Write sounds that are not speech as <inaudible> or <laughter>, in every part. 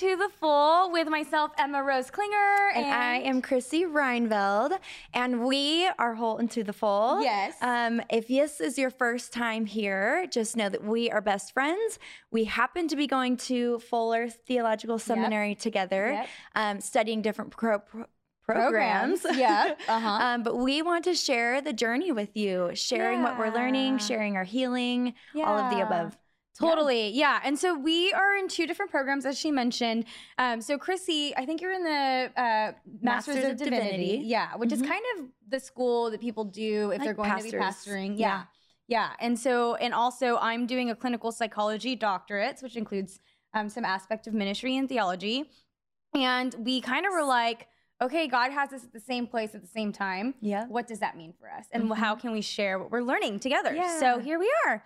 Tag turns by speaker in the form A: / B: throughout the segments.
A: Into the Full with myself, Emma Rose Klinger.
B: And, I am Chrissy Reinveld, and we are Whole Into the Full.
A: Yes.
B: Um, if this is your first time here, just know that we are best friends. We happen to be going to Fuller Theological Seminary together,
A: Yep.
B: um, studying different pro- pro- programs.
A: yeah. <laughs> Uh-huh.
B: Um, but we want to share the journey with you, sharing what we're learning, sharing our healing, all of the above.
A: Totally. Yeah. And so we are in two different programs, as she mentioned. Um, so, Chrissy, I think you're in the uh, Masters,
B: Masters
A: of,
B: of
A: Divinity.
B: Divinity.
A: Yeah. Which is
B: Mhm.
A: kind of the school that people do if
B: Like
A: they're going to be pastoring.
B: Yeah.
A: Yeah. Yeah. And so, and also, I'm doing a clinical psychology doctorate, which includes um, some aspect of ministry and theology. And we kind of were like, okay, God has us at the same place at the same time
B: Yeah.
A: what does that mean for us and
B: Mhm.
A: how can we share what we're learning together
B: Yeah.
A: so here we are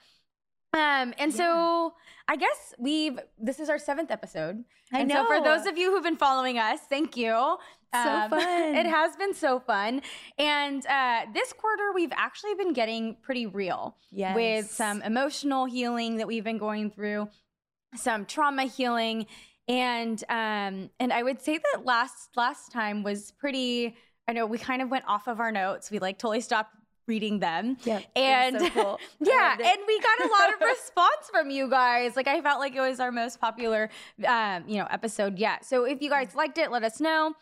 A: um and so i guess we've this is our seventh episode
B: I
A: and
B: know.
A: so for those of you who've been following us thank you
B: So
A: Um, <laughs>
B: fun.
A: it has been so fun and uh this quarter we've actually been getting pretty real
B: yes.
A: with some emotional healing that we've been going through, some trauma healing, and um, and I would say that last last time was pretty. I know we kind of went off of our notes. We like totally stopped reading them.
B: Yeah,
A: And
B: so cool. <laughs>
A: Yeah, and we got a lot of <laughs> response from you guys. Like I felt like it was our most popular, um, you know, episode yet. So if you guys liked it, let us know.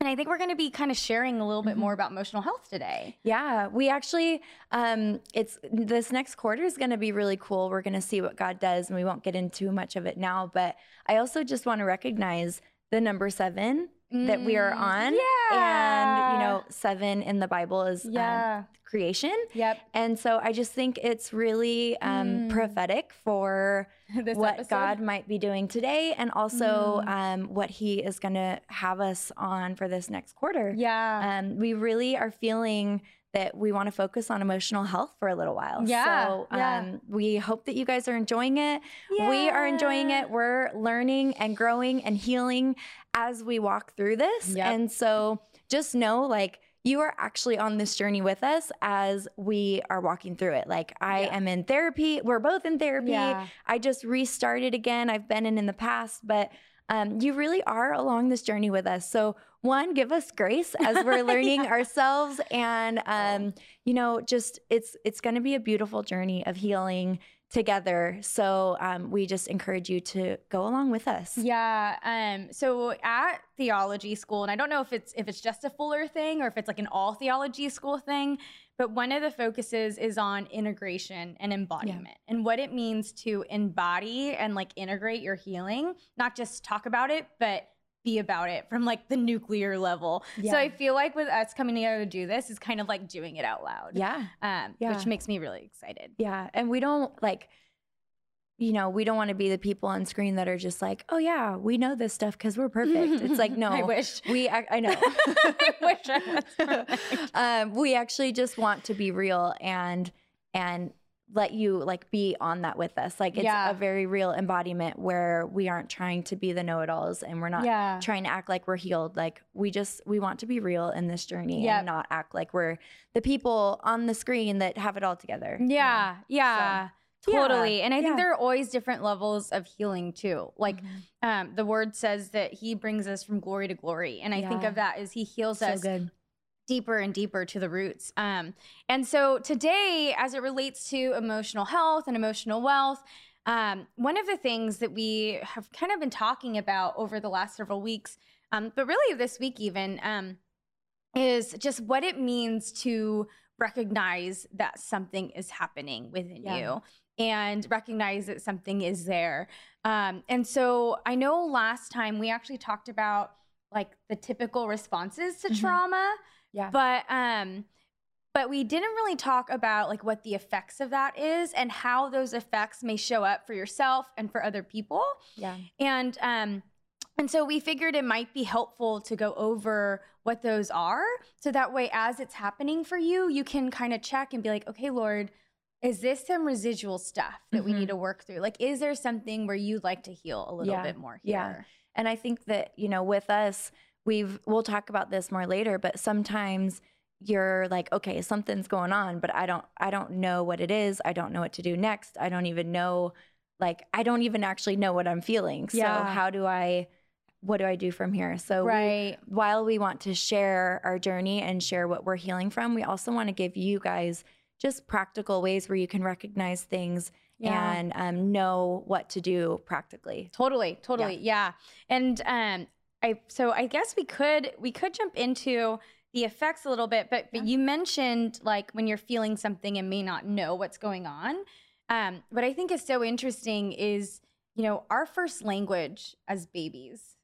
A: And I think we're going to be kind of sharing a little bit
B: Mhm.
A: more about emotional health today.
B: Yeah, we actually um it's this next quarter is going to be really cool. We're going to see what God does and we won't get into much of it now, but I also just want to recognize the number 7 that we are
A: Mm,
B: on and you know 7 in the Bible is um,
A: Yeah.
B: creation.
A: Yep.
B: And so I just think it's really um
A: Mm.
B: prophetic for <laughs>
A: this
B: what
A: episode.
B: God might be doing today and also
A: Mm.
B: um what he is going to have us on for this next quarter
A: Yeah.
B: um, we really are feeling that we want to focus on emotional health for a little while.
A: Yeah,
B: So um,
A: yeah.
B: we hope that you guys are enjoying it. Yeah. We are enjoying it. We're learning and growing and healing as we walk through this.
A: Yep.
B: And so just know like, you are actually on this journey with us as we are walking through it. Like, I
A: Yeah.
B: am in therapy. We're both in therapy.
A: Yeah.
B: I just restarted again. I've been in in the past, but um, you really are along this journey with us. So, one, give us grace as we're <laughs> learning ourselves, and um, you know, just it's it's going to be a beautiful journey of healing together. So, um, we just encourage you to go along with us.
A: Yeah. Um, so at theology school, and I don't know if it's if it's just a Fuller thing or if it's like an all theology school thing, but one of the focuses is on integration and embodiment and what it means to embody and like integrate your healing, not just talk about it, but be about it from like the nuclear level.
B: Yeah.
A: So I feel like with us coming together to do this is kind of like doing it out loud.
B: Yeah.
A: Um,
B: Yeah.
A: which makes me really excited.
B: Yeah. And we don't like, you know, we don't want to be the people on screen that are just like, oh, yeah, we know this stuff because we're perfect. It's like, <laughs> no,
A: I wish.
B: we, I, I know. <laughs>
A: I wish I was <laughs> perfect.
B: um, we actually just want to be real and, and, let you like be on that with us like it's
A: Yeah.
B: a very real embodiment where we aren't trying to be the know-it-alls and we're not
A: yeah.
B: trying to act like we're healed like we just we want to be real in this journey
A: Yep.
B: and not act like we're the people on the screen that have it all together you know?
A: Yeah, yeah,
B: So, yeah,
A: totally. and I think there are always different levels of healing too. Like
B: Mhm.
A: um, the word says that He brings us from glory to glory, and I think of that as He heals
B: so
A: us
B: good
A: deeper and deeper to the roots. Um, and so today, as it relates to emotional health and emotional wealth, um, one of the things that we have kind of been talking about over the last several weeks, um, but really this week even, um, is just what it means to recognize that something is happening within
B: Yeah.
A: you and recognize that something is there. Um, and so I know last time we actually talked about like the typical responses to
B: Mhm.
A: trauma
B: yeah
A: but um but we didn't really talk about like what the effects of that is and how those effects may show up for yourself and for other people
B: yeah
A: and um and so we figured it might be helpful to go over what those are so that way as it's happening for you you can kind of check and be like okay lord is this some residual stuff that we
B: Mhm.
A: need to work through like is there something where you'd like to heal a little
B: Yeah.
A: bit more here
B: Yeah. And I think that, you know, with us, we've, we'll talk about this more later, but sometimes you're like, okay, something's going on, but I don't, I don't know what it is. I don't know what to do next. I don't even know, like, I don't even actually know what I'm feeling. So
A: Yeah.
B: how do I, what do I do from here? So we-
A: Right.
B: while we want to share our journey and share what we're healing from, we also want to give you guys just practical ways where you can recognize things
A: Yeah.
B: and um, know what to do practically.
A: Totally, totally. Yeah. And um I so I guess we could we could jump into the effects a little bit, but but you mentioned like when you're feeling something and may not know what's going on. Um what I think is so interesting is, you know, our first language as babies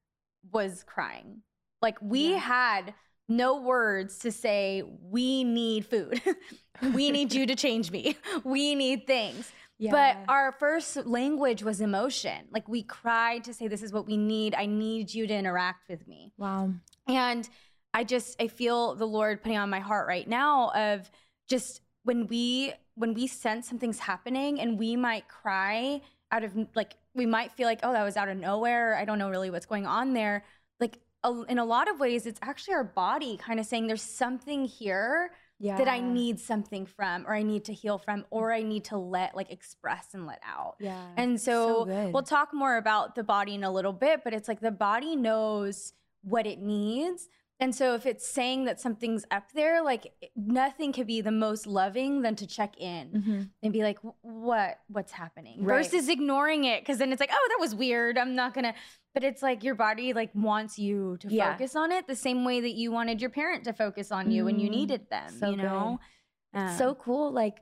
A: was crying. Like we
B: Yeah.
A: had no words to say we need food. <laughs> we need you to change me. <laughs> We need things. But our first language was emotion. Like we cried to say, This is what we need. I need you to interact with me.
B: wow.
A: And I just, I feel the Lord putting on my heart right now of just when we, when we sense something's happening and we might cry out of like, we might feel like, oh, that was out of nowhere. I don't know really what's going on there. Like in a lot of ways, it's actually our body kind of saying there's something here
B: Yeah.
A: that I need something from, or I need to heal from, mm. or I need to let like express and let out.
B: Yeah.
A: And so,
B: good.
A: we'll talk more about the body in a little bit, but it's like the body knows what it needs. And so if it's saying that something's up there, like nothing could be the most loving than to check in
B: Mhm.
A: and be like, what what's happening?
B: Right.
A: Versus ignoring it. Cause then it's like, oh, that was weird. I'm not gonna but it's like your body like wants you to
B: Yeah.
A: focus on it the same way that you wanted your parent to focus on you when you
B: Mm,
A: needed them.
B: so
A: you know?
B: It's so
A: Um,
B: cool. Like,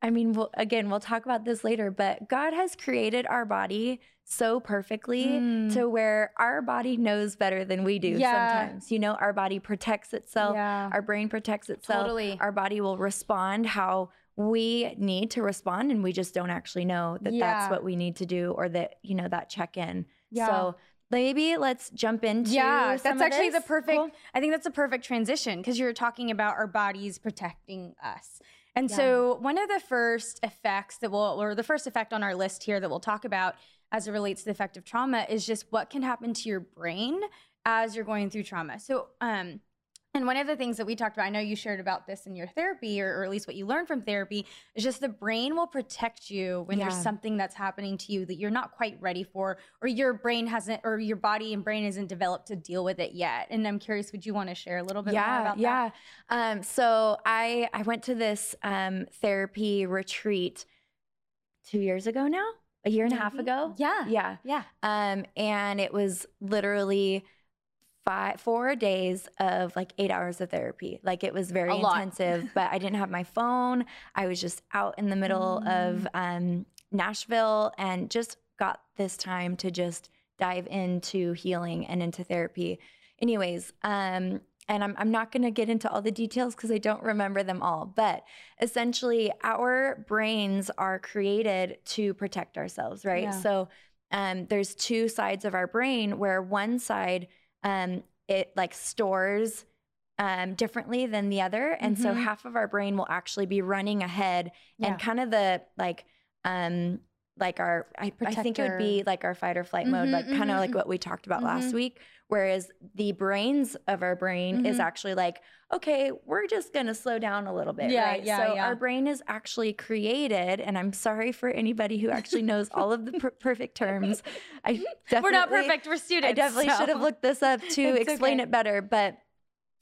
B: I mean, we'll, again, we'll talk about this later, but God has created our body so perfectly
A: Mm.
B: to where our body knows better than we do
A: Yeah.
B: sometimes. You know, our body protects itself,
A: yeah.
B: our brain protects itself.
A: Totally.
B: Our body will respond how we need to respond, and we just don't actually know that
A: Yeah.
B: that's what we need to do or that, you know, that check in.
A: Yeah.
B: So maybe let's jump into
A: yeah that's actually the perfect
B: Cool.
A: i think that's a perfect transition because you're talking about our bodies protecting us and
B: Yeah.
A: so one of the first effects that will or the first effect on our list here that we'll talk about as it relates to the effect of trauma is just what can happen to your brain as you're going through trauma. So um and one of the things that we talked about, I know you shared about this in your therapy, or, or at least what you learned from therapy, is just the brain will protect you when there's something that's happening to you that you're not quite ready for, or your brain hasn't, or your body and brain isn't developed to deal with it yet. And I'm curious, would you want to share a little bit more
B: yeah
A: about
B: yeah. Um so i i went to this um therapy retreat two years ago now a year and a half ago?
A: Yeah.
B: yeah
A: Yeah.
B: um and it was literally five four days of like eight hours of therapy like it was very intensive but i didn't have my phone i was just out in the middle of
A: Mm.
B: um nashville and just got this time to just dive into healing and into therapy anyways um and I'm, I'm not going to get into all the details because I don't remember them all. But essentially, our brains are created to protect ourselves, right?
A: Yeah.
B: So um, there's two sides of our brain where one side um, it like stores um, differently than the other, and so
A: Mhm.
B: half of our brain will actually be running ahead
A: Yeah.
B: and kind of the like um like our I, I think it would be like our fight or flight mode
A: Mhm,
B: like kind of like what we talked about last
A: Mhm.
B: week whereas the brains of our brain is
A: Mhm.
B: actually like okay we're just gonna slow down a little bit
A: Yeah,
B: right
A: yeah,
B: so
A: yeah.
B: our brain is actually created and i'm sorry for anybody who actually knows all of the per- perfect terms i definitely <laughs>
A: We're not perfect. We're students.
B: I definitely
A: so-
B: should have looked this up to
A: It's
B: explain
A: okay.
B: it better, but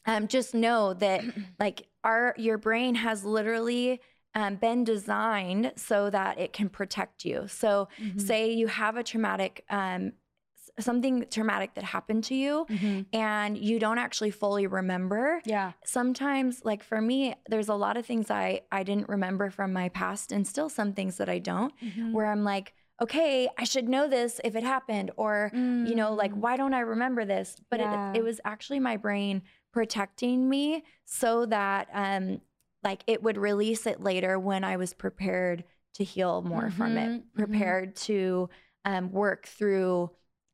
B: um, just know that <clears throat> like our your brain has literally um, been designed so that it can protect you. So
A: Mhm.
B: say you have a traumatic um, something traumatic that happened to you
A: Mhm.
B: and you don't actually fully remember
A: Yeah.
B: sometimes like for me there's a lot of things i i didn't remember from my past and still some things that i don't
A: Mhm.
B: where i'm like okay i should know this if it happened or you know like
A: Mm.
B: why don't i remember this but
A: Yeah.
B: it, it was actually my brain protecting me so that um like it would release it later when i was prepared to heal more from it
A: Mhm, mhm.
B: prepared to um, work through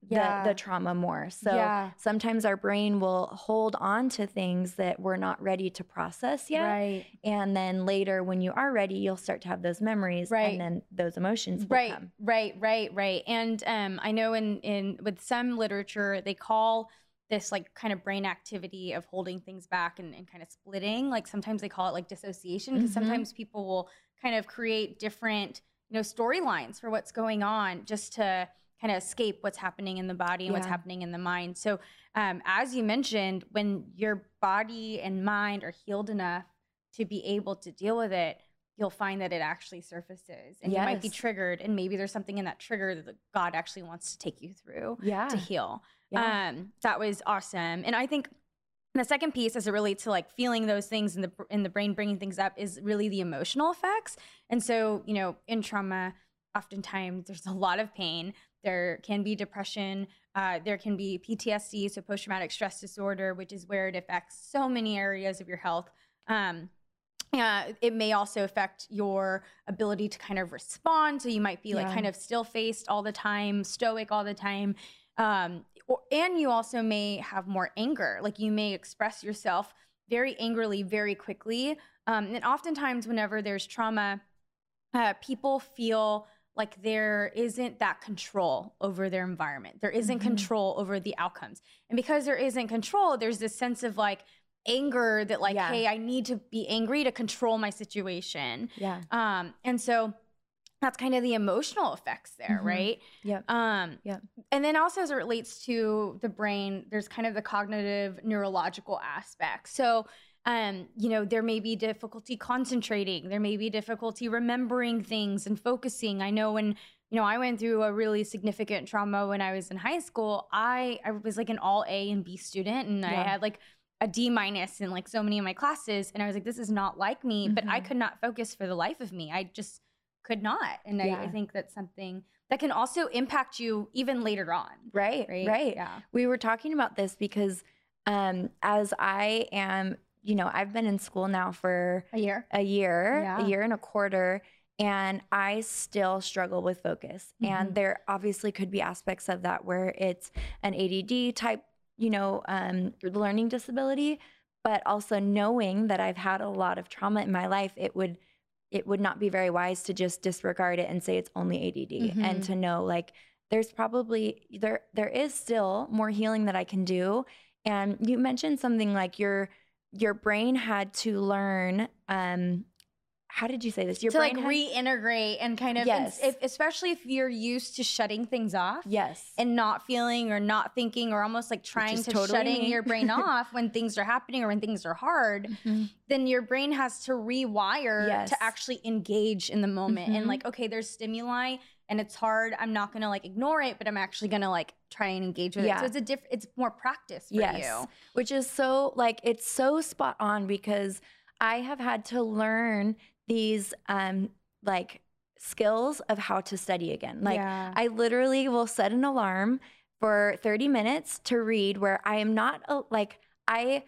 A: Yeah.
B: the, the trauma more so
A: Yeah.
B: sometimes our brain will hold on to things that we're not ready to process yet
A: Right.
B: and then later when you are ready you'll start to have those memories
A: Right.
B: and then those emotions
A: right
B: come
A: right right right and um i know in in with some literature they call this like kind of brain activity of holding things back and, and kind of splitting like sometimes they call it like dissociation because
B: Mhm.
A: sometimes people will kind of create different you know storylines for what's going on just to kind of escape what's happening in the body and what's happening in the mind. So, um, as you mentioned, when your body and mind are healed enough to be able to deal with it, you'll find that it actually surfaces and you might be triggered. And maybe there's something in that trigger that God actually wants to take you through
B: Yeah.
A: to heal.
B: Yeah.
A: Um, that was awesome. And I think the second piece, as it relates to like feeling those things in the in the brain, bringing things up, is really the emotional effects. And so, you know, in trauma, oftentimes there's a lot of pain. There can be depression. Uh, there can be PTSD, so post traumatic stress disorder, which is where it affects so many areas of your health. Um, uh, it may also affect your ability to kind of respond. So you might be like
B: Yeah.
A: kind of still faced all the time, stoic all the time. Um, or, and you also may have more anger. Like you may express yourself very angrily, very quickly. Um, and oftentimes, whenever there's trauma, uh, people feel like there isn't that control over their environment. There isn't
B: Mhm.
A: control over the outcomes. And because there isn't control, there's this sense of like anger that like,
B: Yeah.
A: hey, I need to be angry to control my situation.
B: Yeah.
A: Um, and so that's kind of the emotional effects there,
B: Mhm.
A: right?
B: Yeah.
A: Um,
B: Yep.
A: And then also as it relates to the brain, there's kind of the cognitive neurological aspect. So, um, you know, there may be difficulty concentrating, there may be difficulty remembering things and focusing. I know when you know I went through a really significant trauma when I was in high school. I I was like an all A and B student, and I had like a D minus in like so many of my classes, and I was like, this is not like me. But I
B: Mhm.
A: could not focus for the life of me. I just could not, and I, I think that's something that can also impact you even later on.
B: Right.
A: Right.
B: Right.
A: Yeah.
B: We were talking about this because um, as I am, you know, I've been in school now for
A: A year.
B: a year,
A: Yeah.
B: a year and a quarter, and I still struggle with focus.
A: Mhm.
B: And there obviously could be aspects of that where it's an ADD type, you know, um, learning disability, but also knowing that I've had a lot of trauma in my life, it would it would not be very wise to just disregard it and say it's only ADD and
A: Mhm.
B: to know like there's probably there there is still more healing that I can do. And you mentioned something like your your brain had to learn um how did you say this? Your
A: to like
B: brain had-
A: reintegrate and kind of,
B: Yes.
A: if, especially if you're used to shutting things off.
B: Yes.
A: and not feeling or not thinking or almost like trying to
B: totally
A: shutting
B: me.
A: your brain <laughs> off when things are happening or when things are hard
B: Mhm.
A: then your brain has to rewire
B: Yes.
A: to actually engage in the moment and
B: Mhm.
A: like okay there's stimuli and it's hard i'm not gonna like ignore it but i'm actually gonna like try and engage with it so it's a diff it's more practice for
B: yes.
A: you
B: Which is so like it's so spot on because I have had to learn these um like skills of how to study again. Like
A: yeah.
B: I literally will set an alarm for 30 minutes to read where I am not uh, like I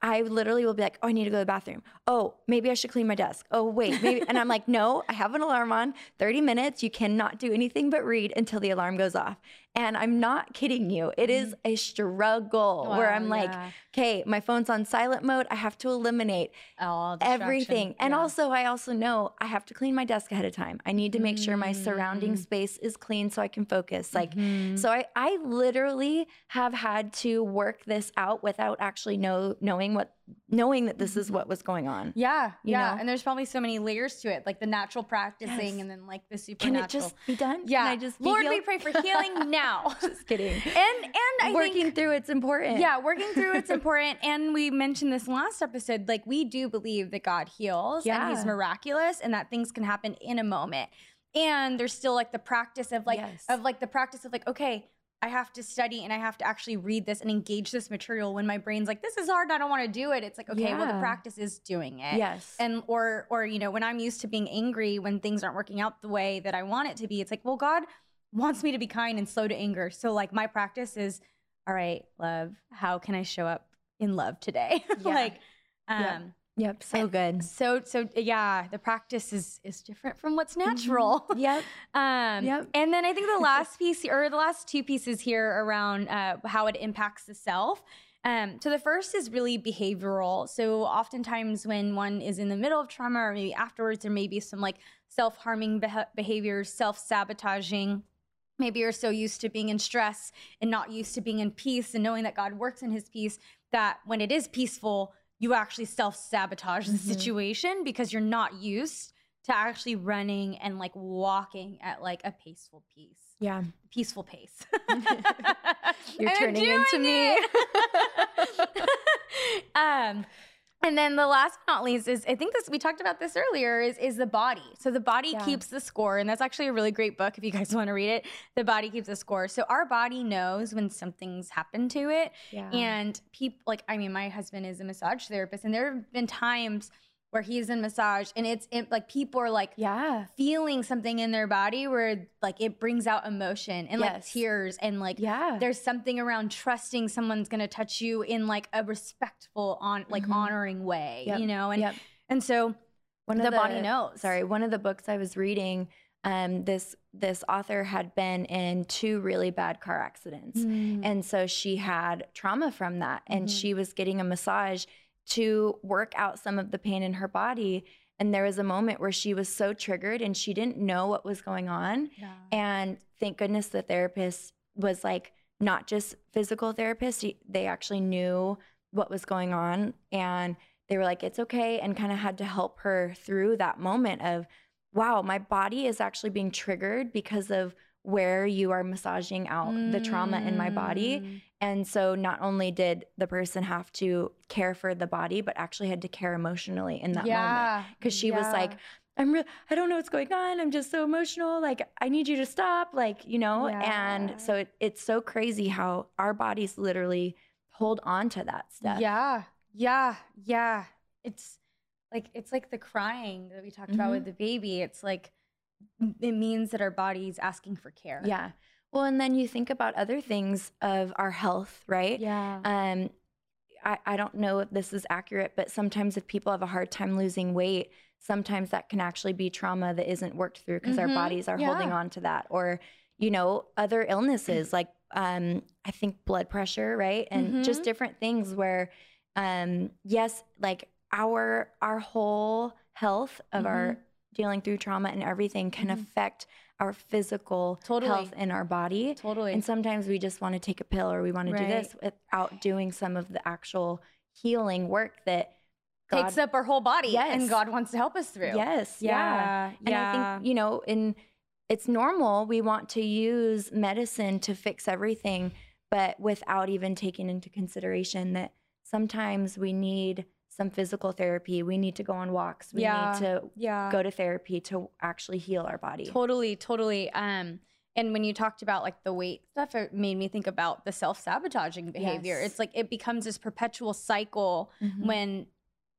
B: I literally will be like, "Oh, I need to go to the bathroom. Oh, maybe I should clean my desk. Oh, wait, maybe." and I'm like, "No, I have an alarm on. 30 minutes. You cannot do anything but read until the alarm goes off." And I'm not kidding you. It is a struggle where I'm like,
A: yeah.
B: "Okay, my phone's on silent mode. I have to eliminate everything. And
A: Yeah.
B: also, I also know I have to clean my desk ahead of time. I need to make sure my surrounding
A: Mm.
B: space is clean so I can focus. Like,
A: Mhm.
B: so I, I literally have had to work this out without actually know knowing what knowing that this is mm-hmm. what was going on.
A: yeah yeah
B: know?
A: and there's probably so many layers to it like the natural practicing
B: Yes.
A: and then like the supernatural.
B: Can it just be done?
A: yeah
B: Can I just be
A: lord we pray for healing <laughs> now <laughs>
B: just kidding.
A: and and I think
B: Working
A: think
B: through it's important.
A: yeah, working through it's <laughs> important. And we mentioned this last episode. Like we do believe that God heals and He's miraculous, and that things can happen in a moment. And there's still like the practice of like
B: Yes.
A: of like the practice of like okay. I have to study and I have to actually read this and engage this material when my brain's like, this is hard, I don't want to do it. It's like, okay, well, the practice is doing it
B: Yes.
A: and or or you know when i'm used to being angry when things aren't working out the way that i want it to be it's like well god wants me to be kind and slow to anger so like my practice is all right love how can i show up in love today <laughs>
B: Yeah.
A: like um
B: Yep. Yep. So
A: and-
B: good.
A: so so yeah the practice is is different from what's natural <laughs>
B: Yep. <laughs>
A: um,
B: Yep.
A: And then I think the <laughs> last piece, or the last two pieces here around uh, how it impacts the self. Um, so the first is really behavioral. So oftentimes when one is in the middle of trauma, or maybe afterwards, there may be some like self-harming beh- behaviors, self-sabotaging. Maybe you're so used to being in stress and not used to being in peace and knowing that God works in his peace that when it is peaceful, you actually self sabotage the
B: Mhm.
A: situation because you're not used to actually running and like walking at like a peaceful pace.
B: Yeah.
A: Peaceful pace. <laughs>
B: You're <laughs> turning into me. <laughs>
A: um and then the last but not least is I think this we talked about this earlier is is the body. So the body
B: Yeah.
A: keeps the score, and that's actually a really great book if you guys <laughs> want to read it. The body keeps the score. So our body knows when something's happened to it,
B: Yeah.
A: and people like I mean, my husband is a massage therapist, and there have been times where he's in massage, and it's it, like people are like
B: yeah.
A: feeling something in their body where like it brings out emotion and like tears and like
B: Yeah.
A: there's something around trusting someone's gonna touch you in like a respectful on like
B: Mhm.
A: honoring way,
B: Yep.
A: you know, and
B: Yep.
A: and so
B: One of
A: the, body knows.
B: Sorry, one of the books I was reading, um, this this author had been in two really bad car accidents.
A: Mm.
B: And so she had trauma from that. And
A: Mhm.
B: she was getting a massage to work out some of the pain in her body. And there was a moment where she was so triggered and she didn't know what was going on.
A: Yeah.
B: And thank goodness the therapist was like not just physical therapist, they actually knew what was going on. And they were like, it's okay. And kind of had to help her through that moment of, wow, my body is actually being triggered because of where you are massaging out the trauma in my body.
A: Mm.
B: And so not only did the person have to care for the body, but actually had to care emotionally in that moment. Because she was like. I'm real I don't know what's going on. I'm just so emotional. Like I need you to stop. Like, you know,
A: Yeah.
B: and so it, it's so crazy how our bodies literally hold on to that stuff.
A: Yeah. Yeah. Yeah. It's like it's like the crying that we talked about
B: Mhm.
A: with the baby. It's like it means that our body's asking for care.
B: Yeah. Well, and then you think about other things of our health, right?
A: Yeah.
B: Um, I, I don't know if this is accurate, but sometimes if people have a hard time losing weight, sometimes that can actually be trauma that isn't worked through because
A: Mhm.
B: our bodies are holding on to that. Or, you know, other illnesses <clears throat> like um, I think blood pressure, right? And just
A: Mhm.
B: different things where, um, yes, like our our whole health of our dealing through trauma and everything can
A: Mhm.
B: affect our physical
A: Totally.
B: health in our body.
A: totally.
B: And sometimes we just want to take a pill or we want to do this without doing some of the actual healing work that God,
A: takes up our whole body
B: yes.
A: and God wants to help us through.
B: Yes, yeah.
A: Yeah.
B: And I think, you know, in it's normal we want to use medicine to fix everything, but without even taking into consideration that sometimes we need some physical therapy. We need to go on walks. We
A: Yeah.
B: need to
A: yeah.
B: go to therapy to actually heal our body.
A: Totally, totally. Um, and when you talked about like the weight stuff, it made me think about the self-sabotaging behavior.
B: Yes.
A: It's like it becomes this perpetual cycle
B: Mhm.
A: when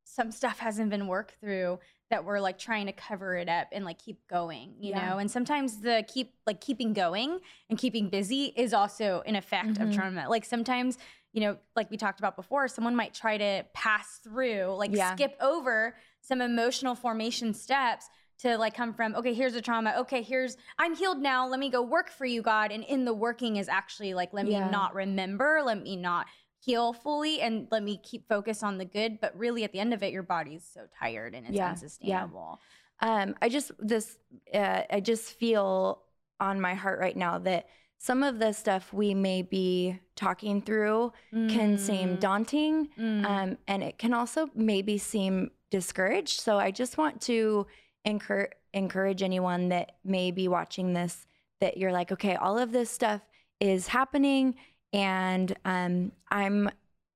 A: some stuff hasn't been worked through that we're like trying to cover it up and like keep going, you
B: Yeah.
A: know? And sometimes the keep like keeping going and keeping busy is also an effect of
B: Mhm.
A: trauma. Like sometimes, you know, like we talked about before, someone might try to pass through, like
B: Yeah.
A: skip over some emotional formation steps to like come from, okay, here's a trauma. Okay, here's I'm healed now. Let me go work for you, God. And in the working is actually like, let
B: Yeah.
A: me not remember, let me not heal fully and let me keep focus on the good but really at the end of it your body's so tired and it's
B: Yeah, yeah.
A: unsustainable
B: um i just this uh, i just feel on my heart right now that some of the stuff we may be talking through can seem
A: Mm,
B: daunting
A: mm.
B: um, and it can also maybe seem discouraged so i just want to encourage encourage anyone that may be watching this that you're like okay all of this stuff is happening and um, i'm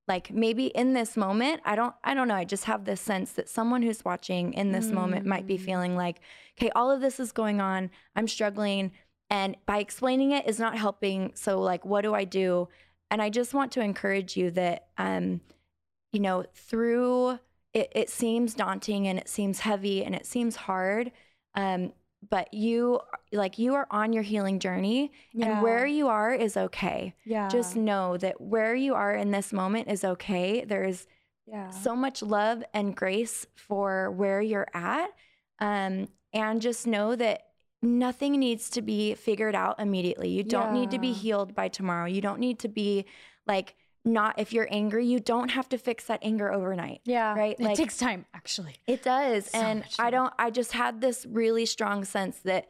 B: like maybe in this moment i don't i don't know i just have this sense that someone who's watching in this moment might be
A: Mm.
B: feeling like okay all of this is going on i'm struggling and by explaining it is not helping so like what do i do? And i just want to encourage you that um you know through it, it seems daunting and it seems heavy and it seems hard um but you like you are on your healing journey and where you are is okay.
A: Yeah.
B: Just know that where you are in this moment is okay. There's
A: yeah.
B: so much love and grace for where you're at um, and just know that nothing needs to be figured out immediately you don't need to be healed by tomorrow you don't need to be like not if you're angry you don't have to fix that anger overnight
A: yeah
B: right?
A: it takes time actually
B: it does.
A: So
B: and I don't, I just had this really strong sense that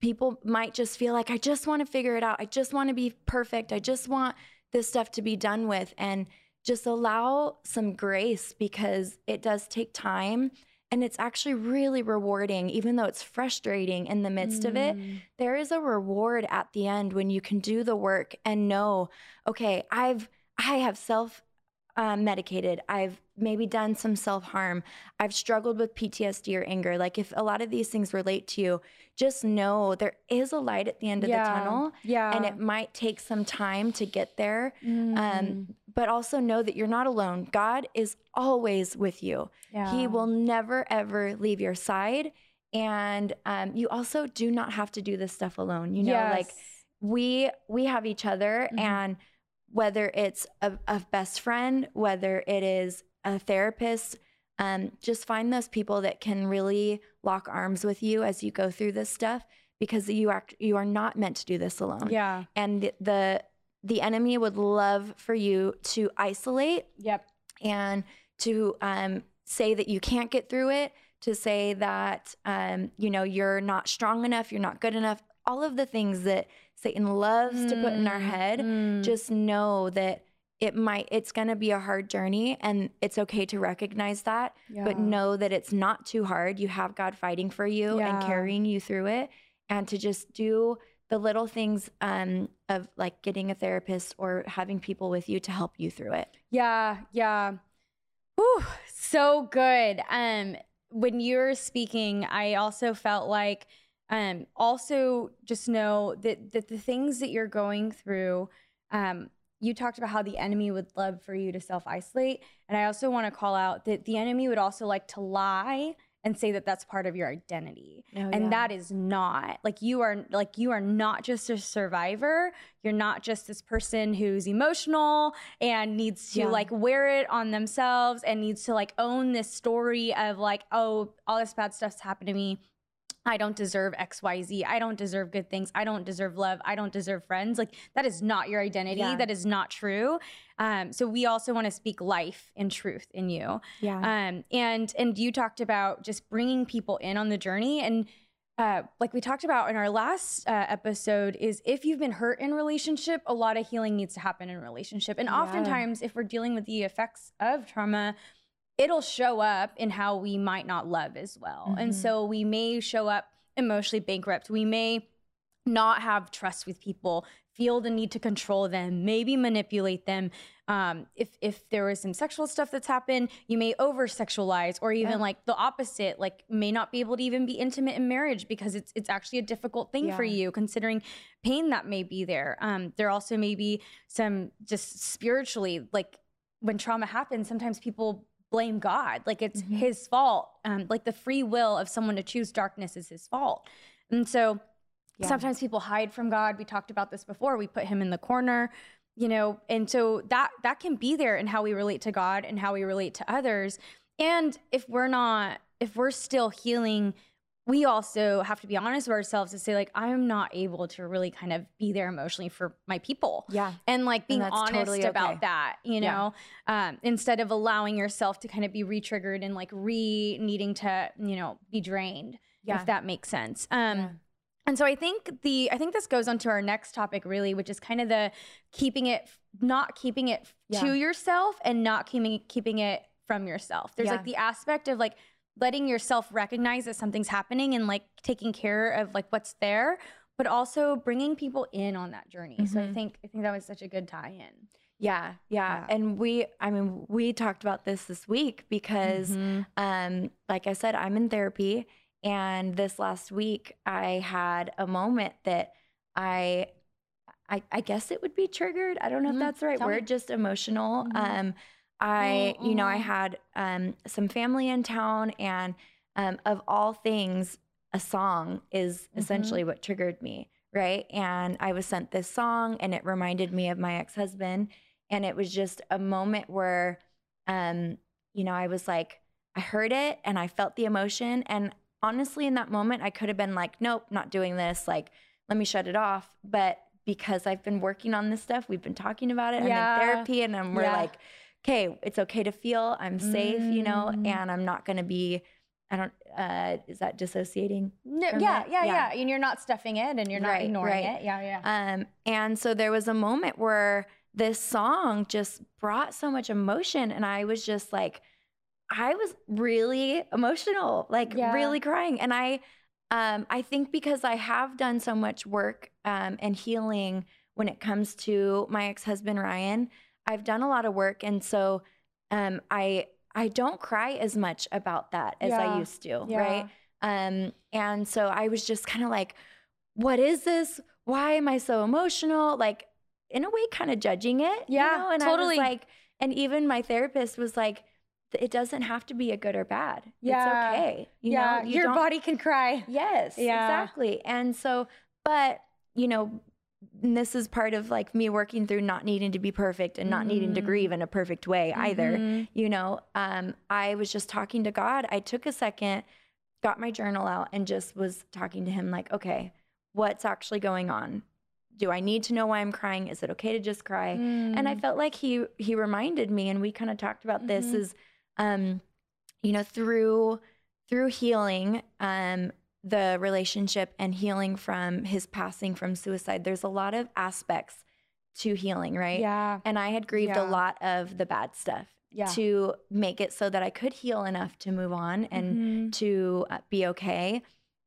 B: people might just feel like, I just want to figure it out. I just want to be perfect. I just want this stuff to be done with. And just allow some grace because it does take time And it's actually really rewarding, even though it's frustrating in the midst of it.
A: Mm.
B: There is a reward at the end when you can do the work and know, okay, I've I have self um, medicated. I've maybe done some self harm. I've struggled with PTSD or anger. Like if a lot of these things relate to you, just know there is a light at the end of the tunnel,
A: Yeah.
B: and it might take some time to get there.
A: Mm.
B: Um, but also know that you're not alone. God is always with you.
A: yeah.
B: He will never ever leave your side. And um, you also do not have to do this stuff alone. You know, like we we have each other
A: Mhm.
B: and whether it's a, a best friend whether it is a therapist um, just find those people that can really lock arms with you as you go through this stuff because you are you are not meant to do this alone
A: Yeah.
B: and the the enemy would love for you to isolate
A: Yep.
B: and to um, say that you can't get through it, to say that um, you know you're not strong enough, you're not good enough, all of the things that Satan loves to put in our
A: Mm,
B: head.
A: mm.
B: Just know that it might it's going to be a hard journey and it's okay to recognize that but know that it's not too hard you have god fighting for you and carrying you through it and to just do the little things um, of like getting a therapist or having people with you to help you through it
A: Yeah, yeah. Whew, so good. Um, when you were speaking, I also felt like um also just know that that the things that you're going through, um, you talked about how the enemy would love for you to self-isolate. And I also want to call out that the enemy would also like to lie and say that that's part of your identity. Oh, and that is not like you are like you are not just a survivor. You're not just this person who's emotional and needs to
B: Yeah.
A: like wear it on themselves and needs to like own this story of like oh all this bad stuff's happened to me I don't deserve XYZ. I don't deserve good things. I don't deserve love. I don't deserve friends. Like that is not your identity.
B: Yeah.
A: That is not true. Um, so we also want to speak life and truth in you
B: yeah
A: um, and and you talked about just bringing people in on the journey and uh, like we talked about in our last uh, episode is if you've been hurt in relationship a lot of healing needs to happen in relationship and
B: Yeah.
A: oftentimes if we're dealing with the effects of trauma it'll show up in how we might not love as well. And
B: Mhm.
A: so we may show up emotionally bankrupt. We may not have trust with people feel the need to control them maybe manipulate them. Um, if if there was some sexual stuff that's happened you may over sexualize or even
B: Yeah.
A: like the opposite like may not be able to even be intimate in marriage because it's it's actually a difficult thing for you considering pain that may be there. Um, there also may be some just spiritually like when trauma happens sometimes people blame god. Like it's
B: Mhm.
A: his fault. Um, like the free will of someone to choose darkness is his fault. And so
B: Yeah.
A: sometimes people hide from god. We talked about this before. We put him in the corner you know? And so that that can be there in how we relate to god and how we relate to others. And if we're not if we're still healing we also have to be honest with ourselves to say like i'm not able to really kind of be there emotionally for my people
B: yeah
A: and like being
B: that's
A: honest
B: totally
A: about that you
B: Yeah.
A: know um, instead of allowing yourself to kind of be re-triggered and like re needing to you know be drained
B: Yeah.
A: if that makes sense um
B: Yeah.
A: and so i think the i think this goes on to our next topic really which is kind of the keeping it not keeping it
B: Yeah.
A: to yourself and not keeping keeping it from yourself there's
B: Yeah.
A: like the aspect of like letting yourself recognize that something's happening and like taking care of like what's there but also bringing people in on that journey so i
B: Mhm.
A: think i think that was such a good tie-in
B: yeah yeah
A: Yeah.
B: and we i mean we talked about this this week because
A: Mhm.
B: um like i said i'm in therapy and this last week i had a moment that i i, I guess it would be triggered i don't know
A: Mhm.
B: if that's the right
A: Tell me.
B: word just emotional
A: Mhm.
B: um i you know i had um some family in town and um of all things a song is
A: Mhm.
B: essentially what triggered me right and i was sent this song and it reminded me of my ex-husband and it was just a moment where um you know i was like i heard it and i felt the emotion and honestly in that moment i could have been like nope not doing this like let me shut it off but because i've been working on this stuff we've been talking about it
A: Yeah.
B: i'm in therapy and I'm, we're
A: Yeah.
B: like okay it's okay to feel i'm safe you know
A: Mm.
B: and i'm not going to be i don't uh is that dissociating
A: no, yeah, yeah,
B: Yeah.
A: yeah, And you're not stuffing it and you're not
B: Right,
A: ignoring
B: right.
A: it. Yeah, yeah.
B: Um, and so there was a moment where this song just brought so much emotion, and I was just like, I was really emotional, like
A: Yeah.
B: really crying. And I um I think because I have done so much work um and healing when it comes to my ex-husband Ryan, I've done a lot of work and so um I I don't cry as much about that as
A: Yeah.
B: I used to,
A: Yeah.
B: right? Um and so I was just kind of like what is this? Why am I so emotional? Like in a way kind of judging it,
A: Yeah,
B: you know? And
A: totally.
B: I was like and even my therapist was like it doesn't have to be a good or bad.
A: Yeah.
B: It's okay. You
A: yeah,
B: know, you
A: your body can cry.
B: Yes,
A: Yeah.
B: exactly. And so, but you know, this is part of like me working through not needing to be perfect and not needing to
A: Mhm.
B: grieve in a perfect way either.
A: Mhm.
B: You know, um, I was just talking to God. I took a second, got my journal out, and just was talking to Him like, okay, what's actually going on? Do I need to know why I'm crying? Is it okay to just cry? and I
A: Mm.
B: felt like he he reminded me, and we kind of talked about this
A: Mhm.
B: is, um, you know, through through healing, um, the relationship and healing from his passing from suicide. There's a lot of aspects to healing, right?
A: yeah,
B: And I had grieved
A: Yeah.
B: a lot of the bad stuff
A: yeah.
B: to make it so that I could heal enough to move on and
A: Mhm.
B: to uh, be okay.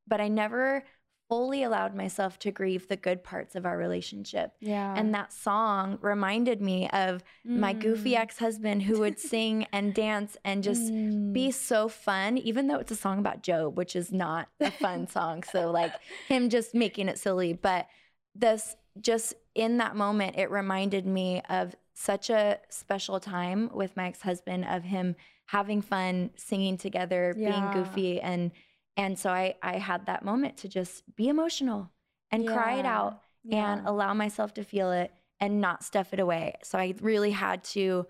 B: But I never fully allowed myself to grieve the good parts of our relationship.
A: yeah,
B: And that song reminded me of my goofy
A: Mm.
B: ex husband who would <laughs> sing and dance and just be
A: Mm.
B: so fun, even though it's a song about Job, which is not a fun <laughs> song. So, like him just making it silly. But this, just in that moment, it reminded me of such a special time with my ex husband, of him having fun, singing together,
A: Yeah.
B: being goofy. And, and so I, I had that moment to just be emotional and cry it
A: Yeah.
B: out and allow myself to feel it and not stuff it away. So I really had to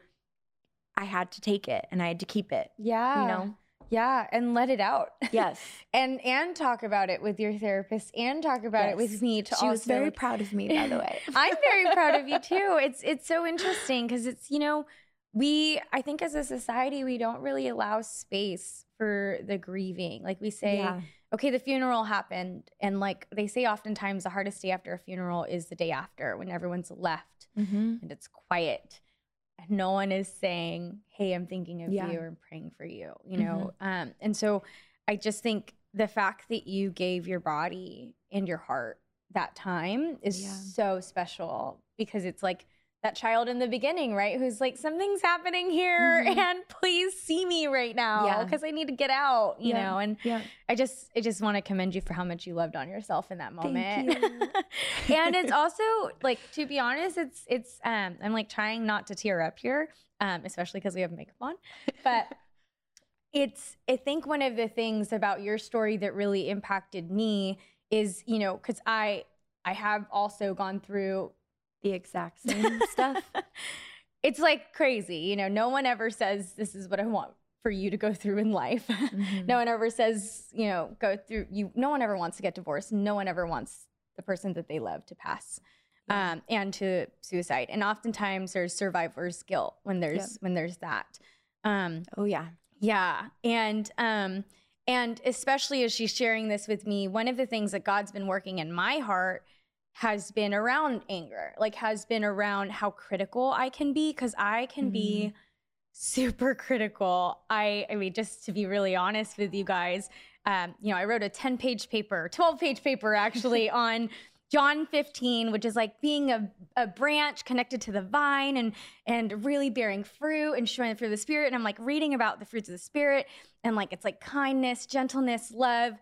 B: I had to take it and I had to keep it,
A: yeah,
B: you know.
A: yeah, and let it out.
B: Yes. <laughs>
A: and and talk about it with your therapist and talk about it with me to
B: she was
A: also
B: very proud of me by the way. <laughs>
A: I'm very proud of you <laughs> too. It's it's so interesting because it's you know we I think as a society we don't really allow space for the grieving. Like we say,
B: yeah.
A: okay, the funeral happened, and like they say, oftentimes the hardest day after a funeral is the day after when everyone's left
B: hmm
A: and it's quiet. And no one is saying, "Hey, I'm thinking of
B: Yeah.
A: you or I'm praying for you." You know, um, and so I just think the fact that you gave your body and your heart that time is
B: Yeah.
A: so special because it's like that child in the beginning, right? Who's like, something's happening here,
B: Mhm.
A: and please see me right now
B: Yeah.
A: because I need to get out. You
B: Yeah.
A: know, and
B: Yeah.
A: I just I just want to commend you for how much you loved on yourself in that
B: Thank
A: moment.
B: you. <laughs>
A: and it's also like to be honest, it's it's um I'm like trying not to tear up here, um, especially because we have makeup on. But <laughs> it's I think one of the things about your story that really impacted me is, you know, because I I have also gone through
B: The exact <laughs> same stuff.
A: it's like crazy, you know, no one ever says this is what I want for you to go through in life.
B: Mhm.
A: no one ever says, you know, go through you no one ever wants to get divorced. No one ever wants the person that they love to pass.
B: Yeah.
A: Um, and to suicide. And oftentimes there's survivor's guilt when there's when there's that. Um,
B: Oh yeah.
A: yeah. And um and especially as she's sharing this with me, one of the things that God's been working in my heart has been around anger, like has been around how critical I can be cuz I can be super critical. I I mean just to be really honest with you guys, um you know, I wrote a 10-page paper, 12-page paper actually <laughs> on John 15, which is like being a, a branch connected to the vine and and really bearing fruit and showing the fruit of the spirit. And I'm like reading about the fruits of the spirit and like it's like kindness, gentleness, love.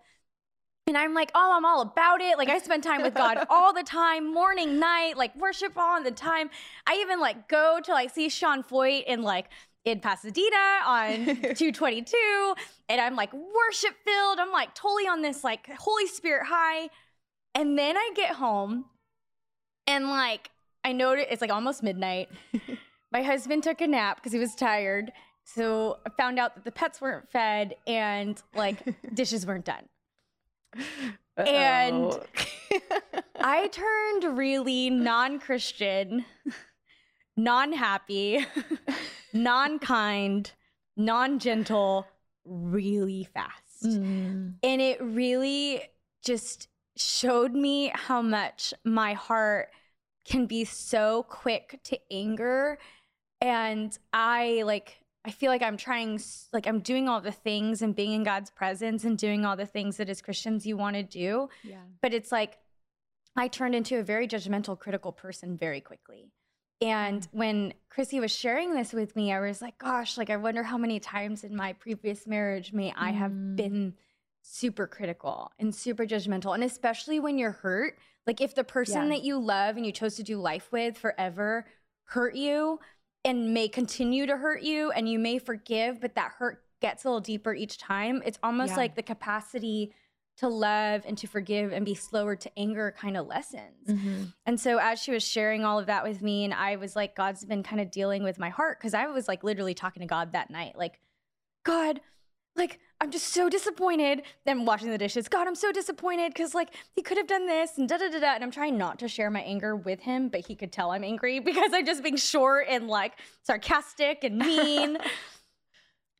A: And I'm like, oh, I'm all about it. Like I spend time with God <laughs> all the time, morning, night, like worship all the time. I even like go to like see Sean Feucht in like in Pasadena on <laughs> 222. And I'm like worship filled. I'm like totally on this like Holy Spirit high. And then I get home and like I noticed it's like almost midnight. <laughs> My husband took a nap because he was tired. So I found out that the pets weren't fed and like dishes weren't done. And-. <laughs> I turned really non Christian, non happy, non kind, non gentle really fast.
B: Mm.
A: And it really just showed me how much my heart can be so quick to anger. And I like I feel like I'm trying, like I'm doing all the things and being in God's presence and doing all the things that as Christians you want to do.
B: Yeah.
A: But it's like I turned into a very judgmental, critical person very quickly. And when Chrissy was sharing this with me, I was like, gosh, like I wonder how many times in my previous marriage may I have
B: Mm.
A: been super critical and super judgmental. And especially when you're hurt, like if the person
B: Yeah.
A: that you love and you chose to do life with forever hurt you and may continue to hurt you and you may forgive, but that hurt gets a little deeper each time, it's almost
B: Yeah.
A: like the capacity to love and to forgive and be slower to anger kind of lessens.
B: Mhm.
A: And so as she was sharing all of that with me, and I was like, God's been kind of dealing with my heart because I was like literally talking to God that night, like, God, like I'm just so disappointed. Then washing the dishes, God, I'm so disappointed because like he could have done this and da da da da. And I'm trying not to share my anger with him, but he could tell I'm angry <laughs> because I'm just being short and like sarcastic and mean. <laughs>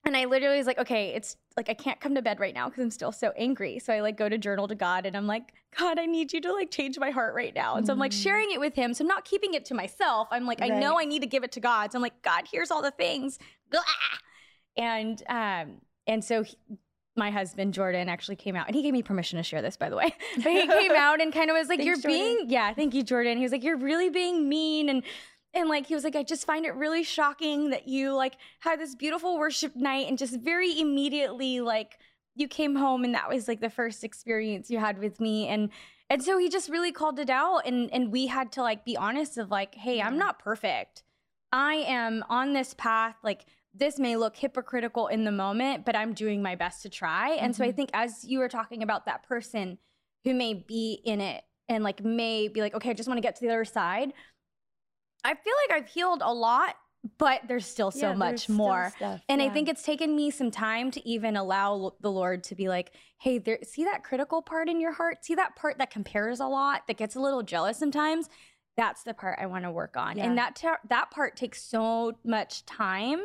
A: And I literally was like, okay, it's like I can't come to bed right now because I'm still so angry. So I like go to journal to God and I'm like, God, I need you to like change my heart right now. And so I'm like
B: Mm.
A: sharing it with him. So I'm not keeping it to myself. I'm like, I know I need to give it to God. So I'm like, God, here's all the things. Blah. And um, and so he- my husband Jordan actually came out and he gave me permission to share this, by the way. <laughs> But he came out and kind of was like,
B: Thanks,
A: "You're being, yeah, thank you, Jordan." He was like, "You're really being mean," and and like he was like, "I just find it really shocking that you like had this beautiful worship night and just very immediately like you came home and that was like the first experience you had with me and." And so he just really called it out and and we had to like be honest of like, "Hey, I'm not perfect. I am on this path like this may look hypocritical in the moment, but I'm doing my best to try. And so I
B: Mhm.
A: think as you were talking about that person who may be in it and like may be like, okay, I just want to get to the other side. I feel like I've healed a lot, but there's still so
B: Yeah,
A: much more.
B: stuff,
A: And I think it's taken me some time to even allow the Lord to be like, hey, there, see that critical part in your heart? See that part that compares a lot, that gets a little jealous sometimes? That's the part I want to work on.
B: Yeah.
A: And that tar- that part takes so much time,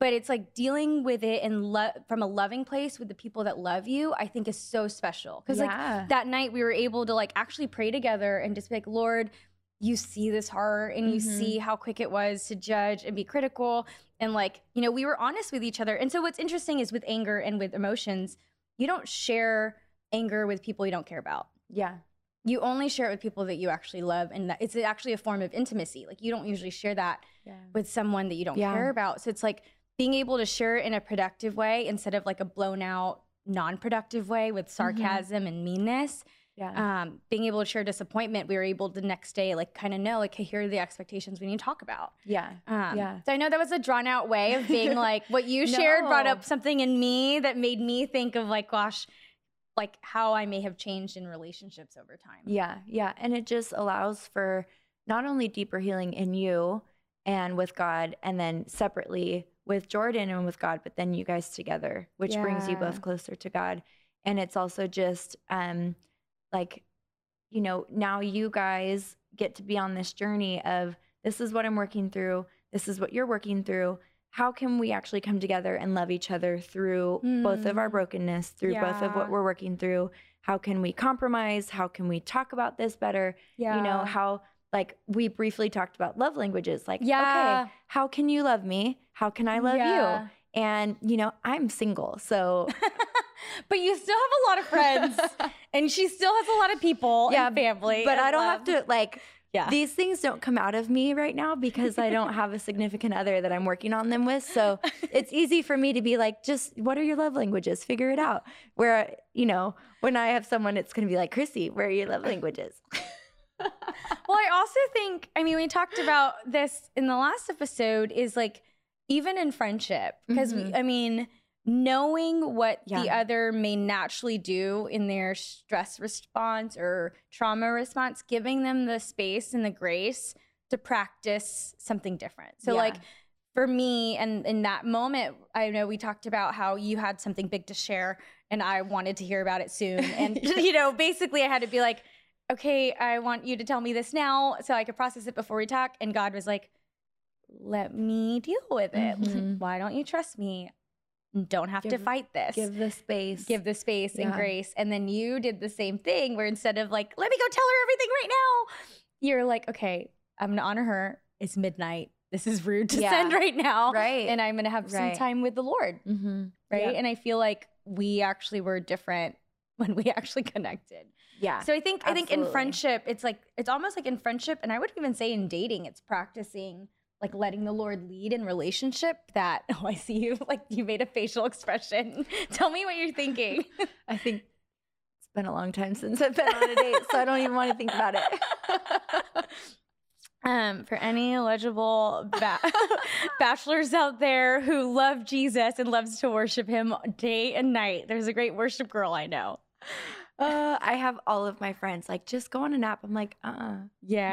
A: but it's like dealing with it and lo- from a loving place with the people that love you, I think is so special. Because like that night we were able to like actually pray together and just be like, Lord, you see this heart and you
B: Mhm.
A: see how quick it was to judge and be critical. And like, you know, we were honest with each other. And so what's interesting is with anger and with emotions, you don't share anger with people you don't care about.
B: yeah.
A: You only share it with people that you actually love. And that it's actually a form of intimacy. Like you don't usually share that
B: Yeah.
A: with someone that you don't
B: Yeah.
A: care about. So it's like being able to share it in a productive way instead of like a blown out, non productive way with sarcasm and meanness
B: Yeah.
A: um, being able to share disappointment, we were able the next day, like, kind of know, like, hey, here are the expectations we need to talk about.
B: yeah.
A: Um,
B: Yeah.
A: So I know that was a drawn out way of being <laughs> like, what you shared brought up something in me that made me think of, like, gosh, like how I may have changed in relationships over time.
B: Yeah, yeah. And it just allows for not only deeper healing in you and with God, and then separately with Jordan and with God, but then you guys together, which brings you both closer to God. And it's also just um like, you know, now you guys get to be on this journey of this is what I'm working through, this is what you're working through. How can we actually come together and love each other through both of our
A: Mm.
B: brokenness, through both of what we're working through? How can we compromise? How can we talk about this better?
A: Yeah.
B: You know, how like we briefly talked about love languages. Like,
A: Yeah.
B: okay, how can you love me? How can I love
A: Yeah.
B: you? And you know, I'm single, so <laughs>
A: but you still have a lot of friends, <laughs> and she still has a lot of people
B: Yeah,
A: and family.
B: but
A: and
B: I don't have to like
A: Yeah.
B: these things don't come out of me right now because I don't have a significant other that I'm working on them with. So <laughs> it's easy for me to be like, just what are your love languages? Figure it out. Where, you know, when I have someone, it's going to be like, Chrissy, where are your love languages? <laughs>
A: well, I also think, I mean, we talked about this in the last episode, is like even in friendship, because
B: Mhm.
A: I mean, knowing what the other may naturally do in their stress response or trauma response, giving them the space and the grace to practice something different. So,
B: Yeah.
A: like, for me and in that moment i know we talked about how you had something big to share and i wanted to hear about it soon and <laughs> you know basically i had to be like okay i want you to tell me this now so i could process it before we talk and god was like let me deal with it
B: Mhm. <laughs>
A: why don't you trust me don't have to fight this
B: Give the space.
A: give the space and grace and then you did the same thing where instead of like let me go tell her everything right now you're like okay i'm gonna honor her it's midnight this is rude to
B: Yeah.
A: send right now.
B: Right.
A: And I'm to have
B: Right.
A: some time with the Lord.
B: mm-hmm.
A: Right.
B: Yeah.
A: And I feel like we actually were different when we <laughs> actually connected.
B: yeah
A: So I think I think in friendship, it's like it's almost like in friendship, and I would even say in dating, it's practicing like letting the Lord lead in relationship. That <laughs> oh, I see you like you made a facial expression. <laughs> Tell me what you're thinking.
B: i think it's been a long time since i've been on a date so i don't even want to think about it
A: um, for any eligible ba- bachelors out there who love Jesus and loves to worship Him day and night, there's a great worship girl I know.
B: Uh, i have all of my friends like just go on a nap i'm like uh-uh i'm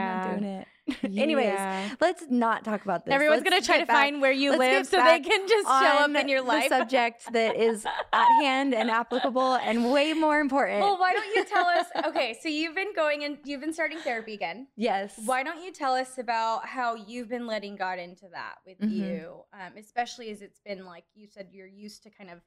B: not doing it <laughs> anyways let's not talk about this
A: Everyone's
B: Let's
A: gonna try to
B: back
A: find where you live so they can just show up in your life.
B: the subject that is <laughs> at hand and applicable and way more important
A: well, why don't you tell us? Okay, so you've been going and you've been starting therapy again.
B: yes
A: Why don't you tell us about how you've been letting God into that with
B: Mhm.
A: you, um, especially as it's been like you said you're used to kind of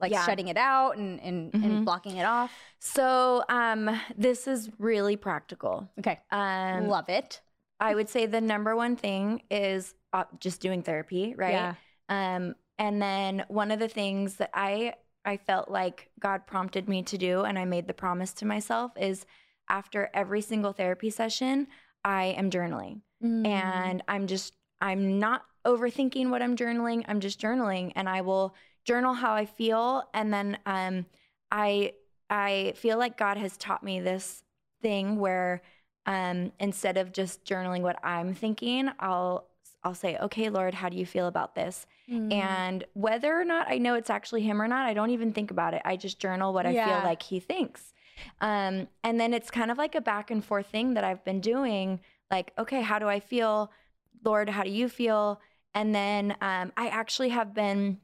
A: like
B: Yeah.
A: shutting it out and and,
B: Mhm.
A: and blocking it off.
B: so um this is really practical
A: Okay,
B: um
A: love it.
B: I would say the number one thing is uh, just doing therapy, right?
A: Yeah.
B: Um, and then one of the things that I I felt like God prompted me to do, and I made the promise to myself, is after every single therapy session, I am journaling,
A: Mm.
B: and I'm just I'm not overthinking what I'm journaling. I'm just journaling, and I will journal how I feel, and then um, I I feel like God has taught me this thing where um, instead of just journaling what I'm thinking, I'll I'll say, okay, Lord, how do you feel about this?
A: Mm.
B: And whether or not I know it's actually him or not, I don't even think about it. I just journal what I
A: Yeah.
B: feel like he thinks. Um, and then it's kind of like a back and forth thing that I've been doing. Like, okay, how do I feel? Lord, how do you feel? And then um, I actually have been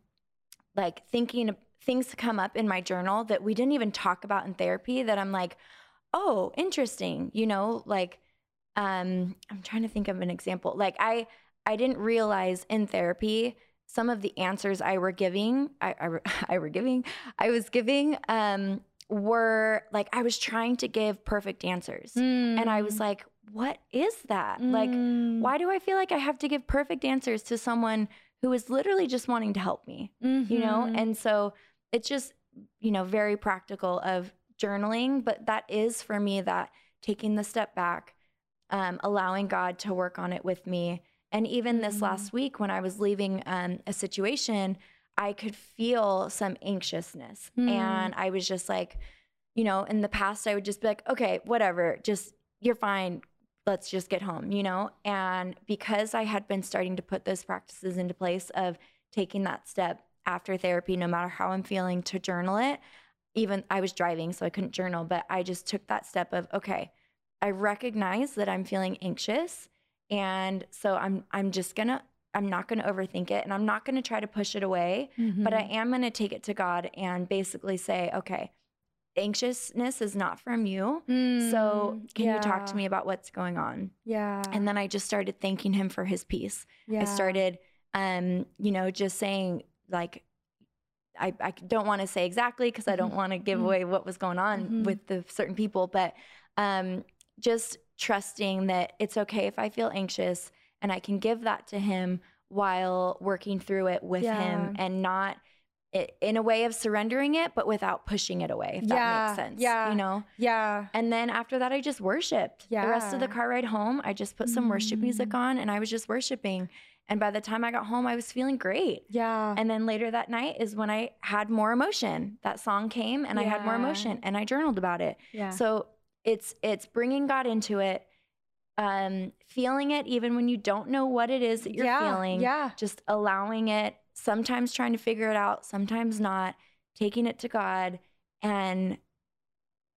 B: like thinking things to come up in my journal that we didn't even talk about in therapy that I'm like, oh, interesting. You know, like um, I'm trying to think of an example. Like I I didn't realize in therapy some of the answers I were giving, I, I, were- <laughs> I were giving, I was giving, um, were like I was trying to give perfect answers, and I was like, what is that? Like,
A: Mm.
B: why do I feel like I have to give perfect answers to someone who is literally just wanting to help me? you know
A: Mhm.
B: and so it's just you know very practical of journaling but that is for me that taking the step back um, allowing god to work on it with me and even this
A: Mhm.
B: last week when i was leaving um, a situation i could feel some anxiousness
A: Mm.
B: and i was just like you know in the past i would just be like okay whatever just you're fine let's just get home you know and because i had been starting to put those practices into place of taking that step after therapy, no matter how I'm feeling, to journal it. Even I was driving, so I couldn't journal, but I just took that step of, okay, I recognize that I'm feeling anxious. And so I'm I'm just gonna I'm not gonna overthink it and I'm not gonna try to push it away, but I
A: Mm-hmm.
B: am gonna take it to God and basically say, okay, anxiousness is not from you. So
A: Mm,
B: can you talk to me about what's going on?
A: Yeah.
B: And then I just started thanking him for his peace.
A: yeah.
B: I started, um, you know, just saying like, I, I don't want to say exactly because I don't want to give
A: Mhm.
B: away what was going on
A: Mhm.
B: with the certain people, but um, just trusting that it's okay if I feel anxious and I can give that to him while working through it with
A: Yeah.
B: him and not i- in a way of surrendering it, but without pushing it away, if that
A: Yeah,
B: makes sense.
A: yeah.
B: You know?
A: Yeah.
B: And then after that, I just worshiped. Yeah. The rest of the car ride home, I just put some worship music
A: Mm.
B: on and I was just worshiping. And by the time I got home, I was feeling great.
A: Yeah.
B: And then later that night is when I had more emotion. That song came and I had more emotion and I journaled about it.
A: yeah.
B: So it's it's bringing God into it, um, feeling it even when you don't know what it is that you're
A: yeah.
B: feeling.
A: Yeah.
B: Just allowing it, sometimes trying to figure it out, sometimes not, taking it to God and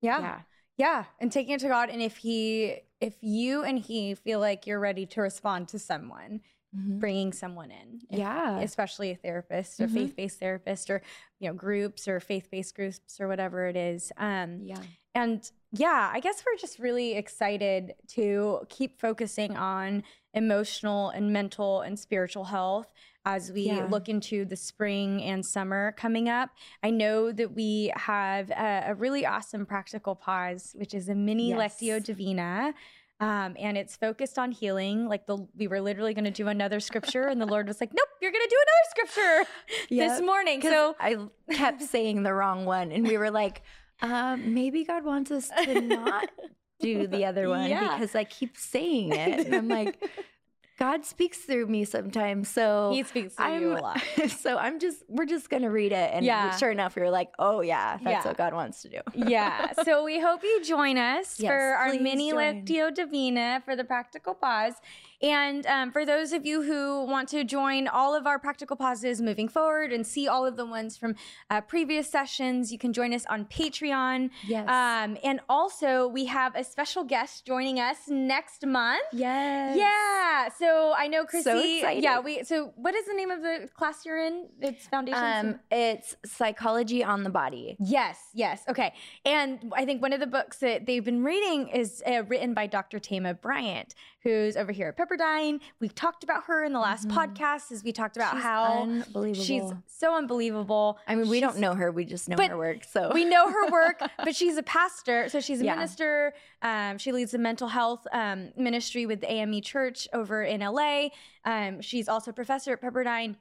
A: Yeah.
B: yeah.
A: Yeah. And taking it to God. And if he, if you and he feel like you're ready to respond to someone,
B: Mhm.
A: bringing someone in. If-
B: Yeah.
A: Especially a therapist, a
B: Mhm.
A: faith based therapist, or, you know, groups or faith based groups or whatever it is. Um,
B: Yeah.
A: And yeah, I guess we're just really excited to keep focusing on emotional and mental and spiritual health as we
B: Yeah.
A: look into the spring and summer coming up. I know that we have a, a really awesome practical pause, which is a mini
B: Yes.
A: Lectio Divina. Um, and it's focused on healing. Like the we were literally going to do another scripture, and the Lord was like, "Nope, you're going to do another scripture <laughs> this morning." So
B: I kept saying the wrong one, and we were like, um, maybe God wants us to not do the other <laughs> one
A: Yeah.
B: because I keep saying it. And I'm like, <laughs> God speaks through me sometimes. So
A: He speaks to
B: I'm,
A: you a lot. <laughs>
B: so I'm just, we're just going to read it. And
A: Yeah.
B: sure enough, we were like, oh, yeah, that's
A: Yeah.
B: what God wants to do. <laughs>
A: yeah. So we hope you join us
B: Yes,
A: for our mini
B: join.
A: Lectio Divina for the Practical Pause. And um, for those of you who want to join all of our practical pauses moving forward and see all of the ones from uh, previous sessions, you can join us on Patreon.
B: Yes.
A: Um, and also, we have a special guest joining us next month.
B: yes.
A: Yeah. So I know Chrissy.
B: So excited.
A: Yeah. We. So what is the name of the class you're in? It's Foundation.
B: Um, it's psychology on the body.
A: Yes, yes. Okay. And I think one of the books that they've been reading is uh, written by Dr. Thema Bryant, who's over here at Pepperdine. We've talked about her in the last
B: Mhm.
A: podcast as we talked about
B: She's
A: how she's so unbelievable.
B: I mean, we don't know her. We just know her work. So
A: We know her work, <laughs> but she's a pastor. So she's a
B: Yeah.
A: minister. Um, she leads a mental health um, ministry with the AME Church over in LA. Um, she's also a professor at Pepperdine.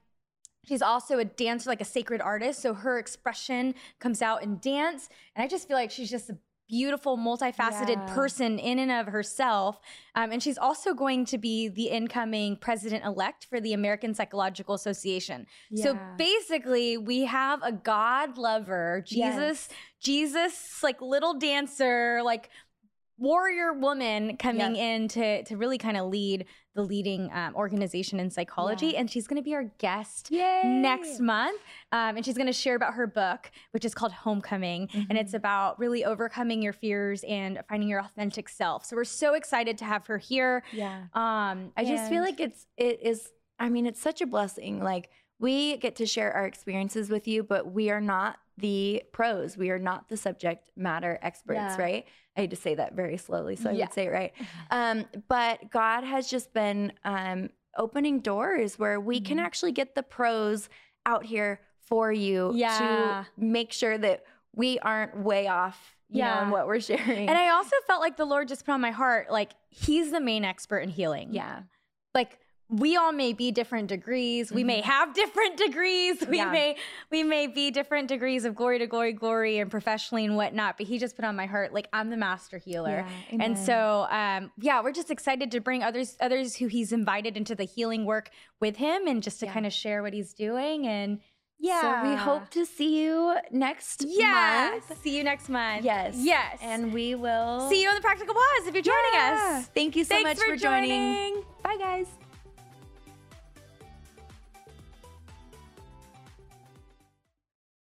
A: She's also a dancer, like a sacred artist. So her expression comes out in dance. And I just feel like she's just a beautiful, multifaceted
B: Yeah.
A: person in and of herself. Um, and she's also going to be the incoming president elect for the American Psychological Association. So basically, we have a God lover, Jesus, Jesus, like little dancer, like warrior woman coming in to to really kind of lead the leading um, organization in psychology,
B: Yeah.
A: and she's going to be our guest
B: Yay.
A: next month. Um, and she's going to share about her book, which is called Homecoming. And it's
B: Mhm.
A: about really overcoming your fears and finding your authentic self. So we're so excited to have her here.
B: Yeah.
A: Um,
B: I just feel like it's it is I mean it's such a blessing like we get to share our experiences with you but we are not the pros we are not the subject matter experts
A: Yeah.
B: right I had to say that very slowly so I
A: Yeah.
B: would say it right <laughs> um but God has just been um opening doors where we can
A: Mhm.
B: actually get the pros out here for you
A: Yeah.
B: to make sure that we aren't way off you know in what we're sharing
A: And I also felt like the Lord just put on my heart, like He's the main expert in healing.
B: yeah
A: Like we all may be different degrees. We may have <laughs> different degrees. We
B: Mm-hmm. Yeah.
A: may we may be different degrees of glory to glory, glory, and professionally and whatnot. But He just put on my heart, like I'm the master healer.
B: Yeah,
A: And so, um, yeah, we're just excited to bring others, others who he's invited into the healing work with him, and just to
B: Yeah.
A: kind of share what he's doing. And yeah,
B: So we hope to see you next
A: yeah,
B: month.
A: see you next month.
B: Yes.
A: yes,
B: And we will
A: see you on the practical pause if you're joining us.
B: Thank you so
A: Thanks
B: much
A: for
B: for joining.
A: joining.
B: Bye guys.